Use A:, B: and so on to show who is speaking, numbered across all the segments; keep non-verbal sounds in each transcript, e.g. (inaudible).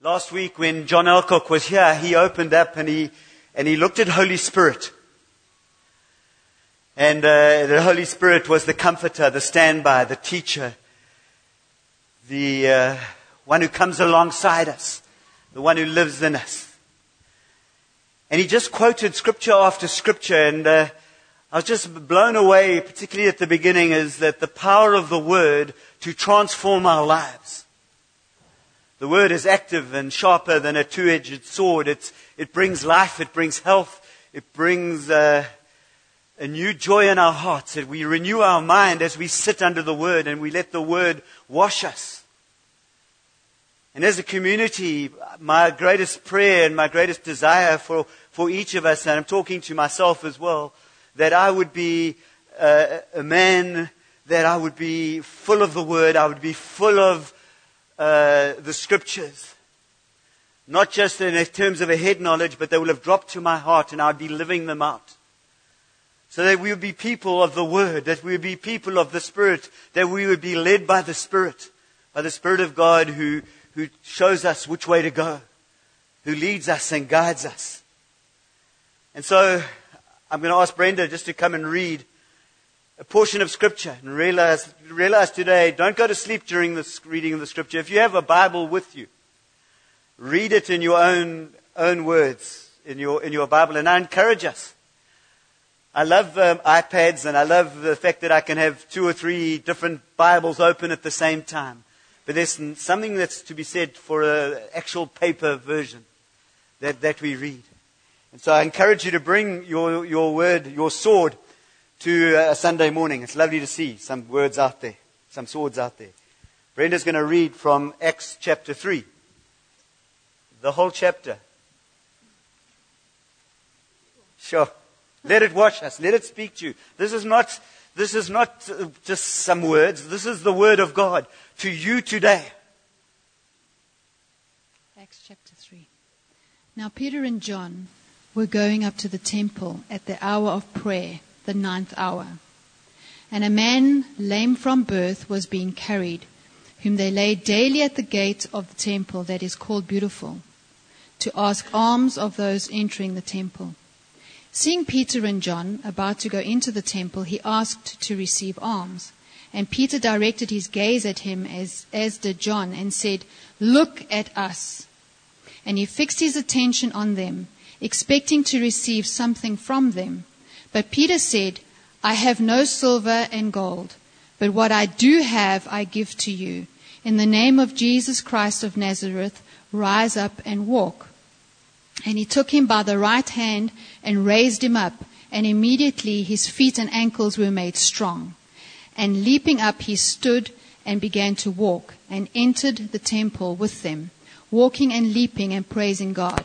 A: Last week when John Alcock was here, he opened up and he, and he looked at Holy Spirit. And uh, the Holy Spirit was the comforter, the standby, the teacher, the uh, one who comes alongside us, the one who lives in us. And he just quoted scripture after scripture, and uh, I was just blown away, particularly at the beginning, is that the power of the word to transform our lives. The word is active and sharper than a two-edged sword. It's, it brings life. It brings health. It brings uh, a new joy in our hearts. That we renew our mind as we sit under the word and we let the word wash us. And as a community, my greatest prayer and my greatest desire for, for each of us, and I'm talking to myself as well, that I would be uh, a man, that I would be full of the word, I would be full of uh, the scriptures. Not just in terms of a head knowledge, but they will have dropped to my heart and I'd be living them out. So that we would be people of the Word, that we would be people of the Spirit, that we would be led by the Spirit, by the Spirit of God who, who shows us which way to go, who leads us and guides us. And so I'm going to ask Brenda just to come and read a portion of Scripture and realize, realize today, don't go to sleep during this reading of the Scripture. If you have a Bible with you, read it in your own, own words in your, in your Bible. And I encourage us. I love um, iPads and I love the fact that I can have two or three different Bibles open at the same time. But there's something that's to be said for an actual paper version that, that we read. And so I encourage you to bring your, your word, your sword, to a Sunday morning. It's lovely to see some words out there, some swords out there. Brenda's going to read from Acts chapter 3. The whole chapter. Sure. Let it wash us. Let it speak to you. This is not, this is not just some words. This is the word of God to you today.
B: Acts chapter 3. Now Peter and John were going up to the temple at the hour of prayer the ninth hour. And a man lame from birth was being carried, whom they laid daily at the gate of the temple that is called Beautiful, to ask alms of those entering the temple. Seeing Peter and John about to go into the temple, he asked to receive alms. And Peter directed his gaze at him as, as did John and said, Look at us. And he fixed his attention on them, expecting to receive something from them. But Peter said, I have no silver and gold, but what I do have I give to you. In the name of Jesus Christ of Nazareth, rise up and walk. And he took him by the right hand and raised him up, and immediately his feet and ankles were made strong. And leaping up, he stood and began to walk, and entered the temple with them, walking and leaping and praising God.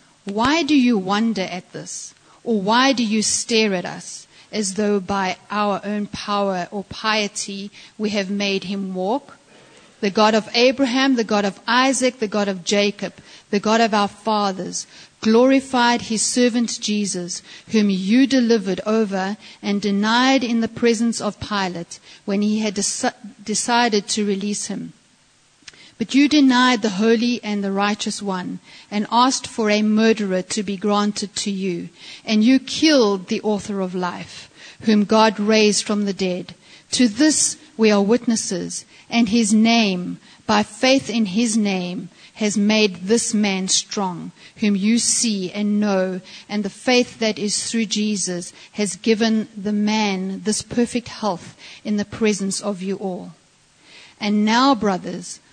B: why do you wonder at this? Or why do you stare at us as though by our own power or piety we have made him walk? The God of Abraham, the God of Isaac, the God of Jacob, the God of our fathers, glorified his servant Jesus, whom you delivered over and denied in the presence of Pilate when he had deci- decided to release him. But you denied the holy and the righteous one and asked for a murderer to be granted to you. And you killed the author of life, whom God raised from the dead. To this we are witnesses, and his name, by faith in his name, has made this man strong, whom you see and know, and the faith that is through Jesus has given the man this perfect health in the presence of you all. And now, brothers,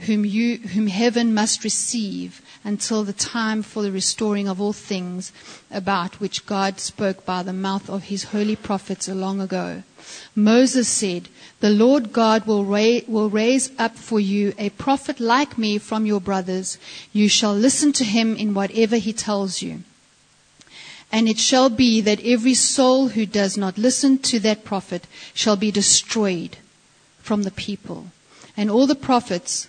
B: whom, you, whom heaven must receive until the time for the restoring of all things about which God spoke by the mouth of his holy prophets long ago. Moses said, The Lord God will, ra- will raise up for you a prophet like me from your brothers. You shall listen to him in whatever he tells you. And it shall be that every soul who does not listen to that prophet shall be destroyed from the people. And all the prophets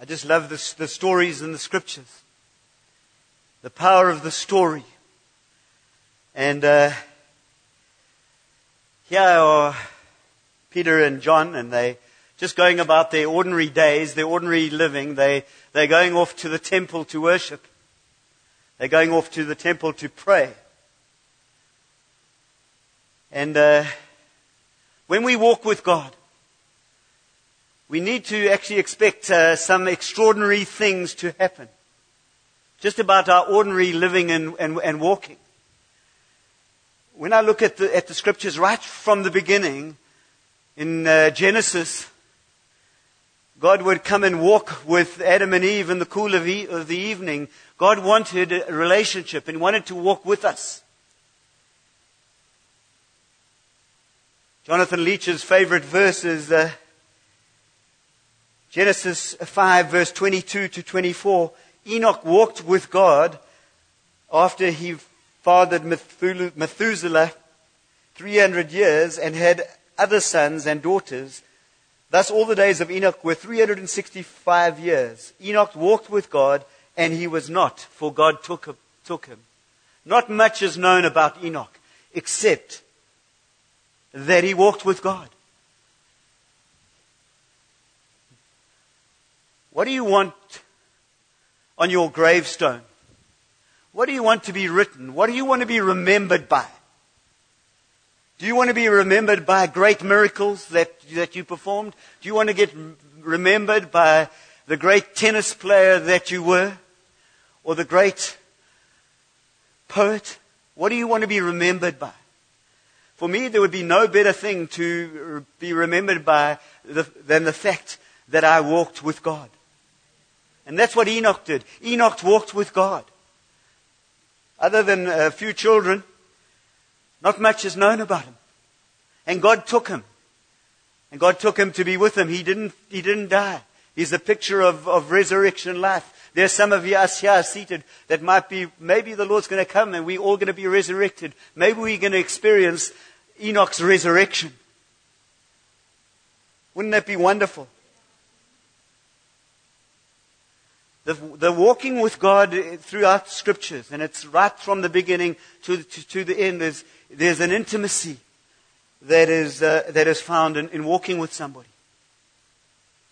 A: I just love the, the stories in the scriptures. The power of the story. And uh, here are Peter and John, and they just going about their ordinary days, their ordinary living. They, they're going off to the temple to worship. They're going off to the temple to pray. And uh, when we walk with God, we need to actually expect uh, some extraordinary things to happen. Just about our ordinary living and, and, and walking. When I look at the, at the scriptures right from the beginning, in uh, Genesis, God would come and walk with Adam and Eve in the cool of, e- of the evening. God wanted a relationship and wanted to walk with us. Jonathan Leach's favorite verse is uh, Genesis 5, verse 22 to 24. Enoch walked with God after he fathered Methuselah 300 years and had other sons and daughters. Thus, all the days of Enoch were 365 years. Enoch walked with God, and he was not, for God took, took him. Not much is known about Enoch, except that he walked with God. What do you want on your gravestone? What do you want to be written? What do you want to be remembered by? Do you want to be remembered by great miracles that, that you performed? Do you want to get remembered by the great tennis player that you were? Or the great poet? What do you want to be remembered by? For me, there would be no better thing to be remembered by the, than the fact that I walked with God. And that's what Enoch did. Enoch walked with God. Other than a few children, not much is known about him. And God took him. And God took him to be with him. He didn't, he didn't die. He's a picture of, of resurrection life. There's some of you, us here seated that might be, maybe the Lord's going to come and we're all going to be resurrected. Maybe we're going to experience Enoch's resurrection. Wouldn't that be wonderful? The, the walking with God throughout scriptures, and it's right from the beginning to, to, to the end, there's, there's an intimacy that is, uh, that is found in, in walking with somebody.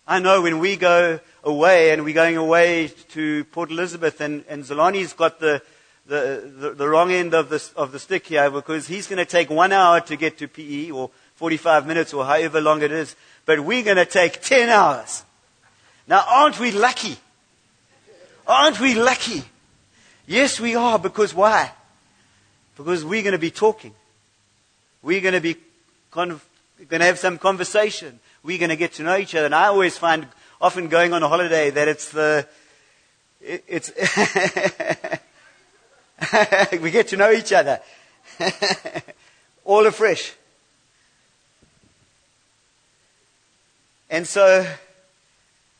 A: I know when we go away and we're going away to Port Elizabeth and, and Zolani's got the, the, the, the, wrong end of the, of the stick here because he's going to take one hour to get to PE or 45 minutes or however long it is, but we're going to take 10 hours. Now aren't we lucky? Aren't we lucky? Yes, we are, because why? Because we're going to be talking. We're going to be con- going to have some conversation. We're going to get to know each other. And I always find, often going on a holiday, that it's the, it, it's, (laughs) we get to know each other. (laughs) All afresh. And so,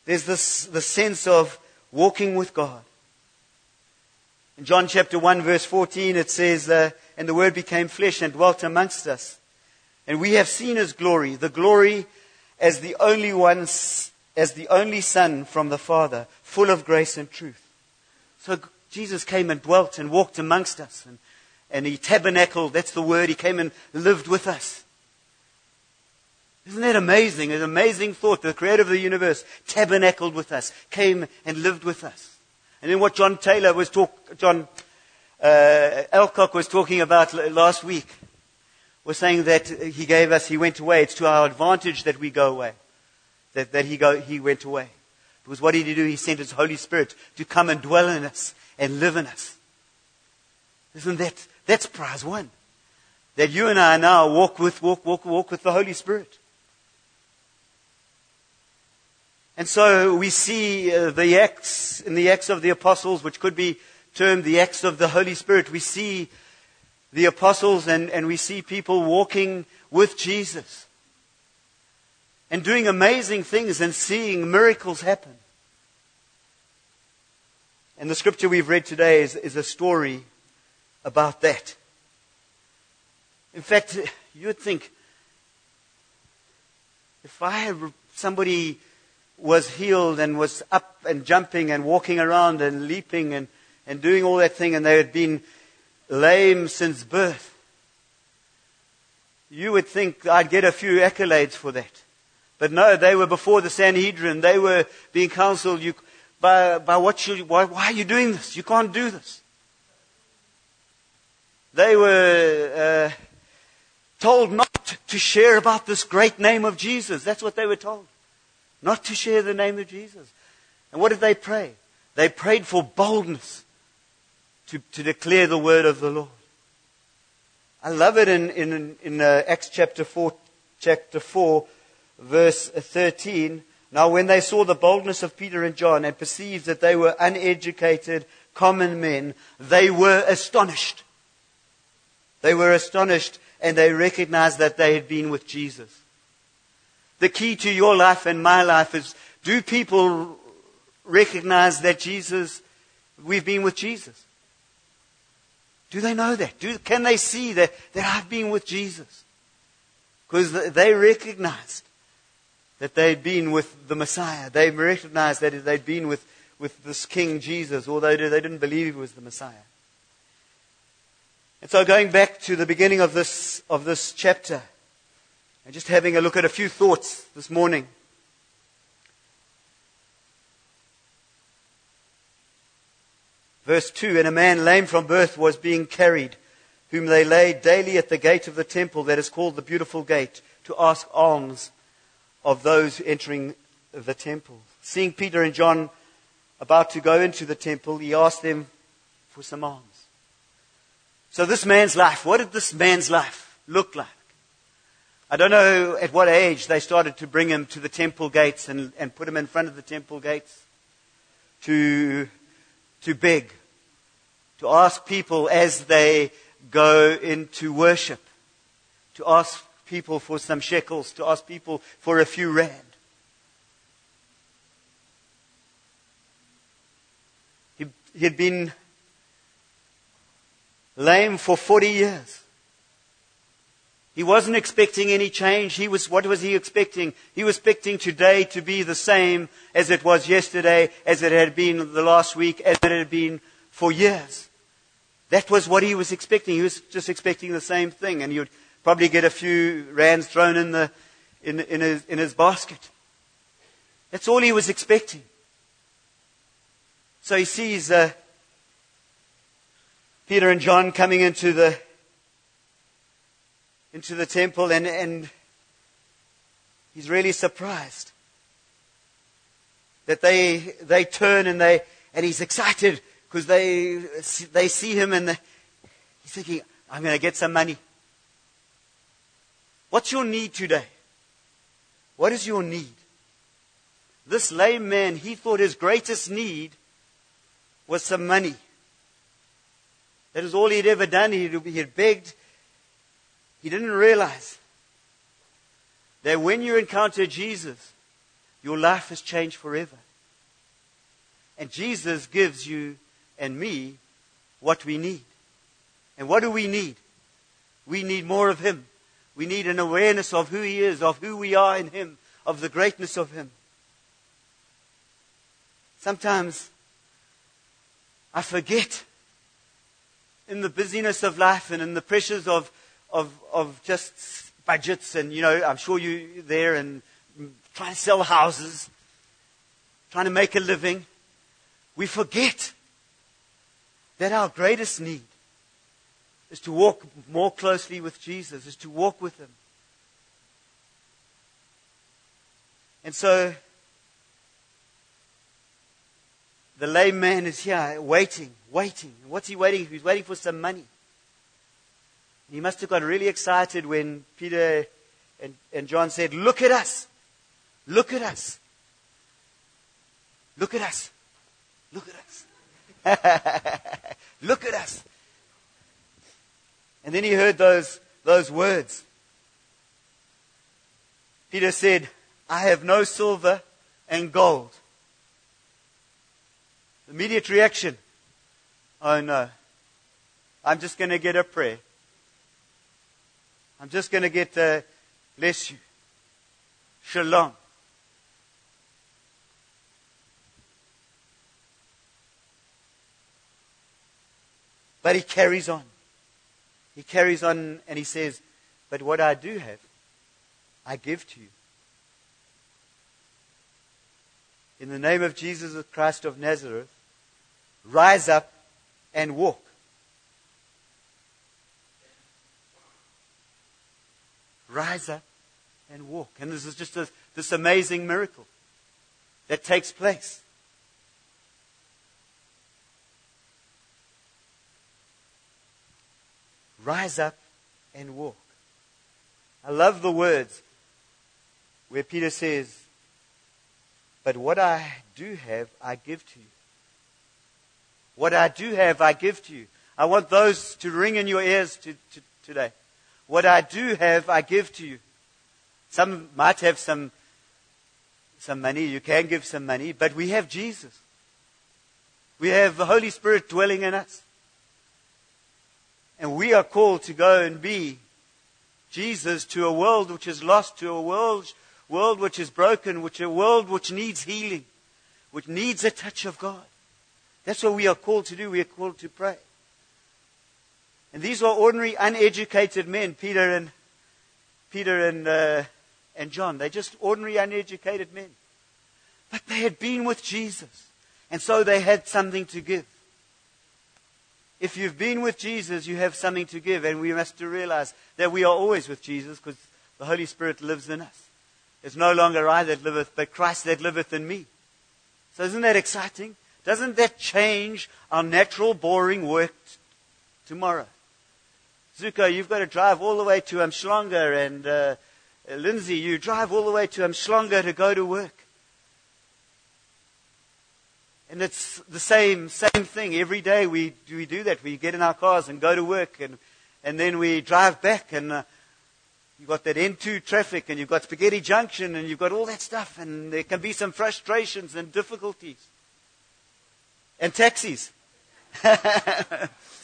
A: there's this, the sense of walking with God. In John chapter 1 verse 14 it says, uh, and the word became flesh and dwelt amongst us. And we have seen his glory, the glory as the only one, as the only son from the Father, full of grace and truth. So Jesus came and dwelt and walked amongst us. And, and he tabernacled, that's the word. He came and lived with us. Isn't that amazing? An amazing thought. The creator of the universe tabernacled with us, came and lived with us. And then what John Taylor was talk, John uh, Alcock was talking about last week was saying that he gave us, he went away. It's to our advantage that we go away. That, that he, go, he went away. Because what did he do? He sent his Holy Spirit to come and dwell in us and live in us. Isn't that, that's prize one. That you and I now walk with, walk, walk, walk with the Holy Spirit. And so we see uh, the acts, in the acts of the apostles, which could be termed the acts of the Holy Spirit, we see the apostles and, and we see people walking with Jesus and doing amazing things and seeing miracles happen. And the scripture we've read today is, is a story about that. In fact, (laughs) you would think if I had somebody was healed and was up and jumping and walking around and leaping and, and doing all that thing, and they had been lame since birth, you would think I'd get a few accolades for that. But no, they were before the Sanhedrin. They were being counseled you, by, by what you, why, why are you doing this? You can't do this. They were uh, told not to share about this great name of Jesus. That's what they were told. Not to share the name of Jesus. And what did they pray? They prayed for boldness to, to declare the word of the Lord. I love it in, in, in uh, Acts chapter 4, chapter 4, verse 13. Now, when they saw the boldness of Peter and John and perceived that they were uneducated, common men, they were astonished. They were astonished and they recognized that they had been with Jesus. The key to your life and my life is do people recognize that Jesus, we've been with Jesus? Do they know that? Do, can they see that, that I've been with Jesus? Because they recognized that they'd been with the Messiah. They recognized that they'd been with, with this King Jesus, although they didn't believe he was the Messiah. And so going back to the beginning of this, of this chapter, and just having a look at a few thoughts this morning. Verse 2 And a man lame from birth was being carried, whom they laid daily at the gate of the temple that is called the Beautiful Gate, to ask alms of those entering the temple. Seeing Peter and John about to go into the temple, he asked them for some alms. So, this man's life, what did this man's life look like? I don't know at what age they started to bring him to the temple gates and, and put him in front of the temple gates to, to beg, to ask people as they go into worship, to ask people for some shekels, to ask people for a few rand. He, he had been lame for 40 years. He wasn't expecting any change. He was, what was he expecting? He was expecting today to be the same as it was yesterday, as it had been the last week, as it had been for years. That was what he was expecting. He was just expecting the same thing, and he would probably get a few rands thrown in, the, in, in, his, in his basket. That's all he was expecting. So he sees uh, Peter and John coming into the into the temple and, and he's really surprised that they, they turn and they, and he's excited because they, they see him and he's thinking, I'm going to get some money. What's your need today? What is your need? This lame man, he thought his greatest need was some money. That is all he'd ever done. He had begged he didn't realize that when you encounter Jesus, your life has changed forever. And Jesus gives you and me what we need. And what do we need? We need more of Him. We need an awareness of who He is, of who we are in Him, of the greatness of Him. Sometimes I forget in the busyness of life and in the pressures of, of, of just budgets and, you know, I'm sure you there and trying to sell houses, trying to make a living, we forget that our greatest need is to walk more closely with Jesus, is to walk with Him. And so, the lame man is here waiting, waiting. What's he waiting for? He's waiting for some money. He must have got really excited when Peter and, and John said, Look at us. Look at us. Look at us. Look at us. (laughs) Look at us. And then he heard those, those words. Peter said, I have no silver and gold. Immediate reaction. Oh no. I'm just going to get a prayer. I'm just going to get a bless you. Shalom. But he carries on. He carries on and he says, But what I do have, I give to you. In the name of Jesus Christ of Nazareth, rise up and walk. Rise up and walk. And this is just a, this amazing miracle that takes place. Rise up and walk. I love the words where Peter says, But what I do have, I give to you. What I do have, I give to you. I want those to ring in your ears to, to, today. What I do have, I give to you. Some might have some, some money. You can give some money, but we have Jesus. We have the Holy Spirit dwelling in us. And we are called to go and be Jesus to a world which is lost, to a world, world which is broken, which a world which needs healing, which needs a touch of God. That's what we are called to do. We are called to pray. And these were ordinary, uneducated men, Peter and Peter and uh, and John. They're just ordinary, uneducated men, but they had been with Jesus, and so they had something to give. If you've been with Jesus, you have something to give, and we must realize that we are always with Jesus because the Holy Spirit lives in us. It's no longer I that liveth, but Christ that liveth in me. So isn't that exciting? Doesn't that change our natural, boring work t- tomorrow? Zuko, you've got to drive all the way to Umhlanga, and uh, Lindsay, you drive all the way to Umhlanga to go to work. And it's the same, same thing. Every day we, we do that. We get in our cars and go to work and, and then we drive back and uh, you've got that N2 traffic and you've got Spaghetti Junction and you've got all that stuff and there can be some frustrations and difficulties. And taxis. (laughs)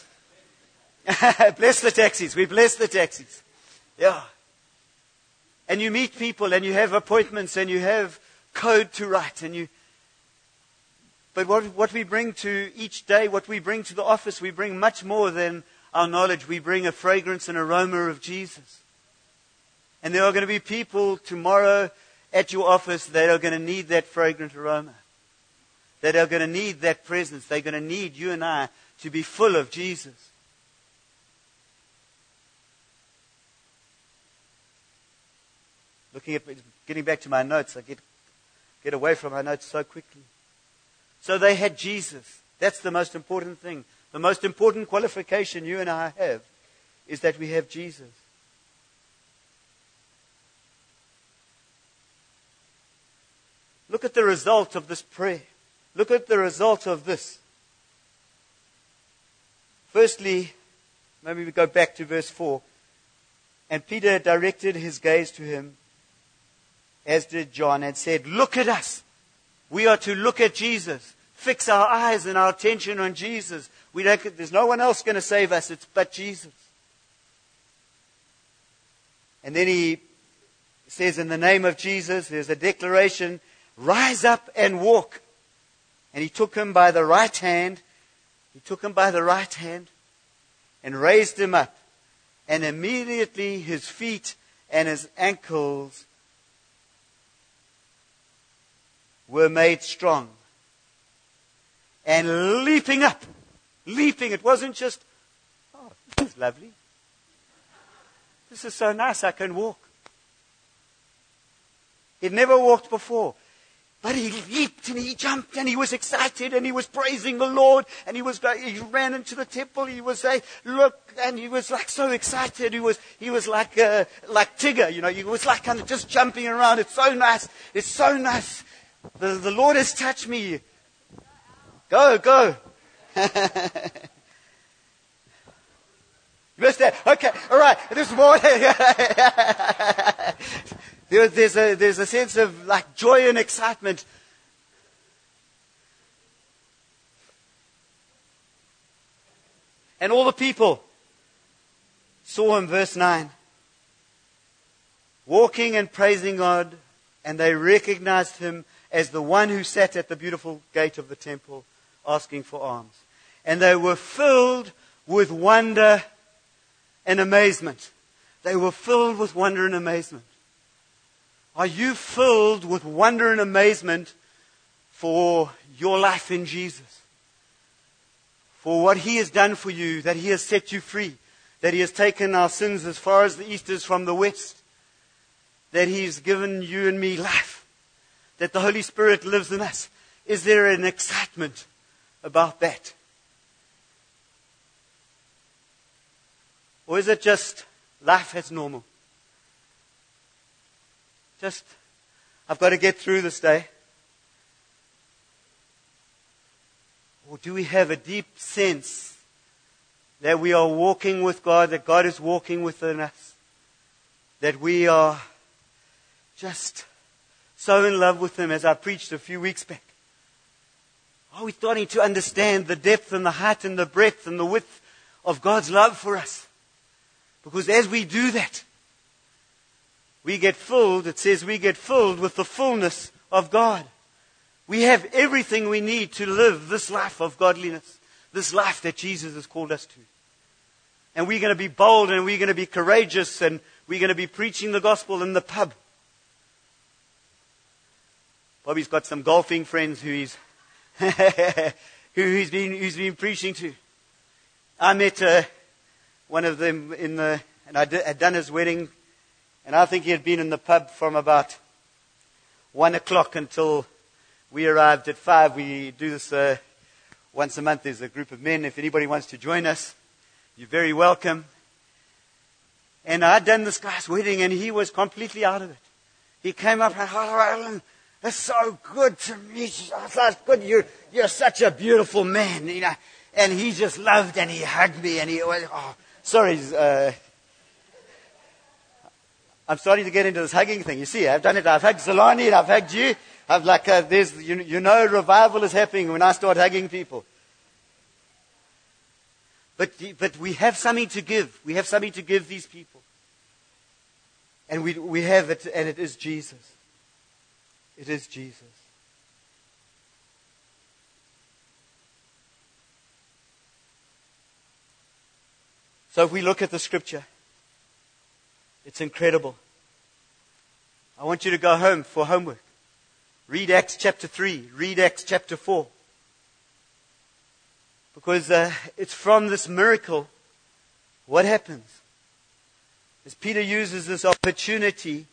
A: (laughs) bless the taxis. We bless the taxis. Yeah. And you meet people and you have appointments and you have code to write and you, but what, what we bring to each day, what we bring to the office, we bring much more than our knowledge. We bring a fragrance and aroma of Jesus. And there are going to be people tomorrow at your office that are going to need that fragrant aroma. That are going to need that presence. They're going to need you and I to be full of Jesus. Looking at, getting back to my notes, I get, get away from my notes so quickly. So they had Jesus. That's the most important thing. The most important qualification you and I have is that we have Jesus. Look at the result of this prayer. Look at the result of this. Firstly, maybe we go back to verse 4. And Peter directed his gaze to him, as did John, and said, Look at us. We are to look at Jesus fix our eyes and our attention on Jesus. We don't, there's no one else going to save us, it's but Jesus. And then he says, In the name of Jesus, there's a declaration rise up and walk. And he took him by the right hand He took him by the right hand and raised him up. And immediately his feet and his ankles were made strong. And leaping up, leaping, it wasn't just, oh, this is lovely. This is so nice, I can walk. He'd never walked before. But he leaped and he jumped and he was excited and he was praising the Lord and he was he ran into the temple. He was saying, look, and he was like so excited. He was he was like uh, like Tigger, you know. He was like kind of just jumping around. It's so nice. It's so nice. The the Lord has touched me. Go go. (laughs) You missed that. Okay, all right. This morning, (laughs) there, there's, a, there's a sense of like joy and excitement. And all the people saw him, verse 9, walking and praising God, and they recognized him as the one who sat at the beautiful gate of the temple asking for alms. And they were filled with wonder and amazement. They were filled with wonder and amazement. Are you filled with wonder and amazement for your life in Jesus? For what He has done for you, that He has set you free, that He has taken our sins as far as the east is from the west, that He's given you and me life, that the Holy Spirit lives in us. Is there an excitement about that? Or is it just life as normal? Just, I've got to get through this day. Or do we have a deep sense that we are walking with God, that God is walking within us, that we are just so in love with Him as I preached a few weeks back? Are we starting to understand the depth and the height and the breadth and the width of God's love for us? Because as we do that, we get filled, it says we get filled with the fullness of God. We have everything we need to live this life of godliness, this life that Jesus has called us to. And we're going to be bold and we're going to be courageous and we're going to be preaching the gospel in the pub. Bobby's got some golfing friends who he's, (laughs) who he's been, who's been preaching to. I met uh, one of them in the, and I had done his wedding and I think he had been in the pub from about one o'clock until we arrived at five. We do this uh, once a month. There's a group of men. If anybody wants to join us, you're very welcome. And I'd done this guy's wedding, and he was completely out of it. He came up and, it's so good to meet you. It's good. You're, you're such a beautiful man, you know. And he just loved and he hugged me and he was, oh, sorry, uh, I'm starting to get into this hugging thing. You see, I've done it. I've hugged Zolani and I've hugged you. I've like, uh, there's, you, you know, revival is happening when I start hugging people. But, but we have something to give. We have something to give these people. And we, we have it, and it is Jesus. It is Jesus. So if we look at the scripture, it's incredible. I want you to go home for homework. Read Acts chapter 3. Read Acts chapter 4. Because uh, it's from this miracle what happens. As Peter uses this opportunity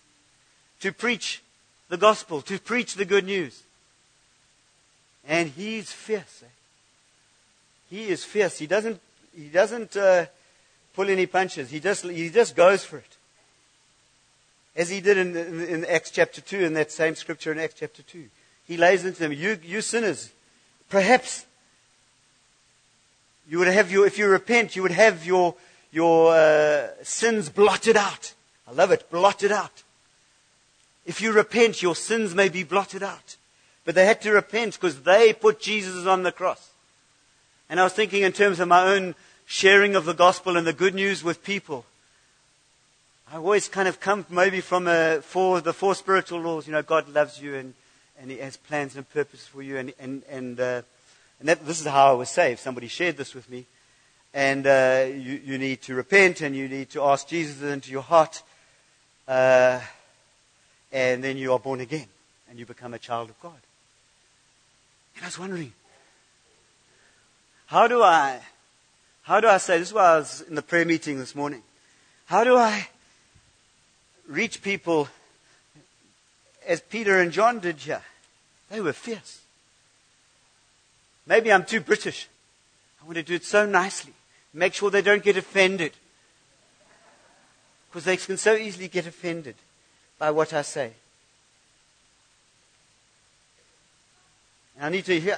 A: to preach the gospel, to preach the good news. And he's fierce. Eh? He is fierce. He doesn't, he doesn't uh, pull any punches. He just, he just goes for it. As he did in, in, in, Acts chapter 2, in that same scripture in Acts chapter 2. He lays into them, you, you sinners, perhaps you would have your, if you repent, you would have your, your uh, sins blotted out. I love it, blotted out. If you repent, your sins may be blotted out. But they had to repent because they put Jesus on the cross. And I was thinking in terms of my own sharing of the gospel and the good news with people. I always kind of come maybe from a, for the four spiritual laws. You know, God loves you and, and He has plans and purpose for you. And, and, and, uh, And that, this is how I was saved. Somebody shared this with me. And uh, you, you need to repent and you need to ask Jesus into your heart. Uh, and then you are born again and you become a child of God. And I was wondering, how do I, how do I say, this was in the prayer meeting this morning. How do I reach people as Peter and John did here? They were fierce. Maybe I'm too British. I want to do it so nicely. Make sure they don't get offended. Because they can so easily get offended by what I say. I need to hear.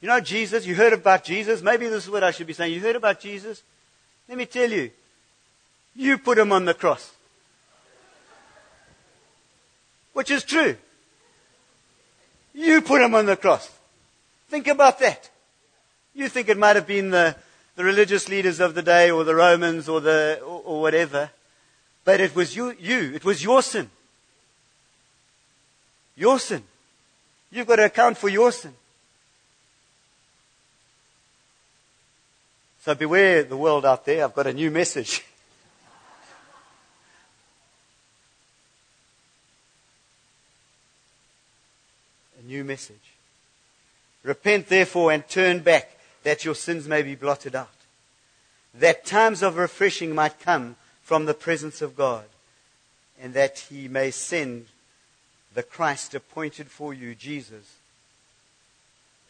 A: You know Jesus? You heard about Jesus? Maybe this is what I should be saying. You heard about Jesus? Let me tell you. You put him on the cross. Which is true. You put him on the cross. Think about that. You think it might have been the, the religious leaders of the day or the Romans or, the, or, or whatever. But it was you, you. It was your sin. Your sin. You've got to account for your sin. So beware the world out there. I've got a new message. (laughs) a new message. Repent therefore and turn back that your sins may be blotted out. That times of refreshing might come from the presence of God and that he may send the Christ appointed for you, Jesus,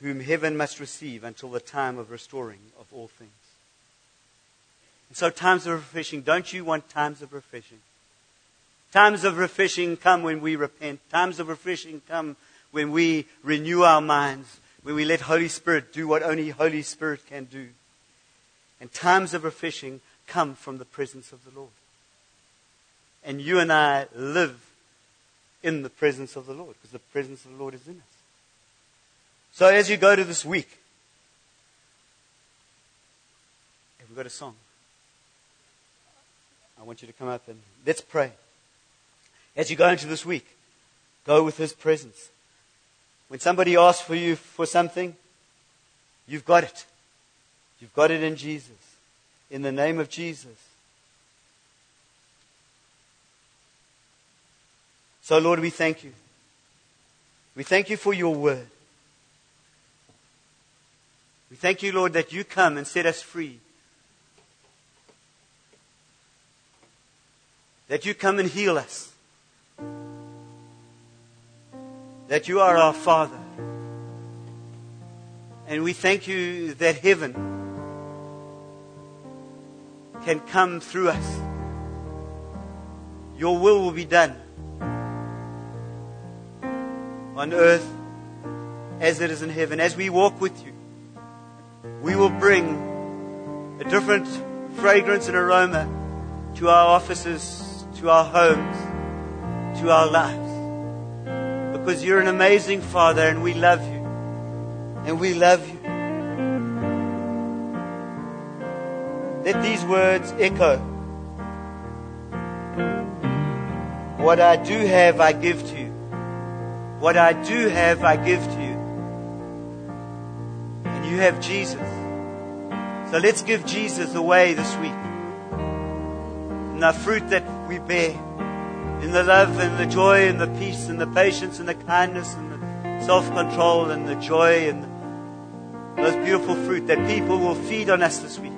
A: whom heaven must receive until the time of restoring of all things. And so, times of refreshing, don't you want times of refreshing? Times of refreshing come when we repent. Times of refreshing come when we renew our minds, when we let Holy Spirit do what only Holy Spirit can do. And times of refreshing come from the presence of the Lord. And you and I live in the presence of the Lord, because the presence of the Lord is in us. So as you go to this week, have we got a song? I want you to come up and let's pray. As you go into this week, go with His presence. When somebody asks for you for something, you've got it. You've got it in Jesus. In the name of Jesus. So, Lord, we thank you. We thank you for your word. We thank you, Lord, that you come and set us free. That you come and heal us. That you are our Father. And we thank you that heaven can come through us. Your will will be done on earth as it is in heaven. As we walk with you, we will bring a different fragrance and aroma to our offices, to our homes, to our lives. Because you're an amazing Father and we love you. And we love you. Let these words echo. What I do have, I give to you. What I do have, I give to you. And you have Jesus. So let's give Jesus away this week. And the fruit that we bear. In the love and the joy and the peace and the patience and the kindness and the self-control and the joy and those beautiful fruit that people will feed on us this week.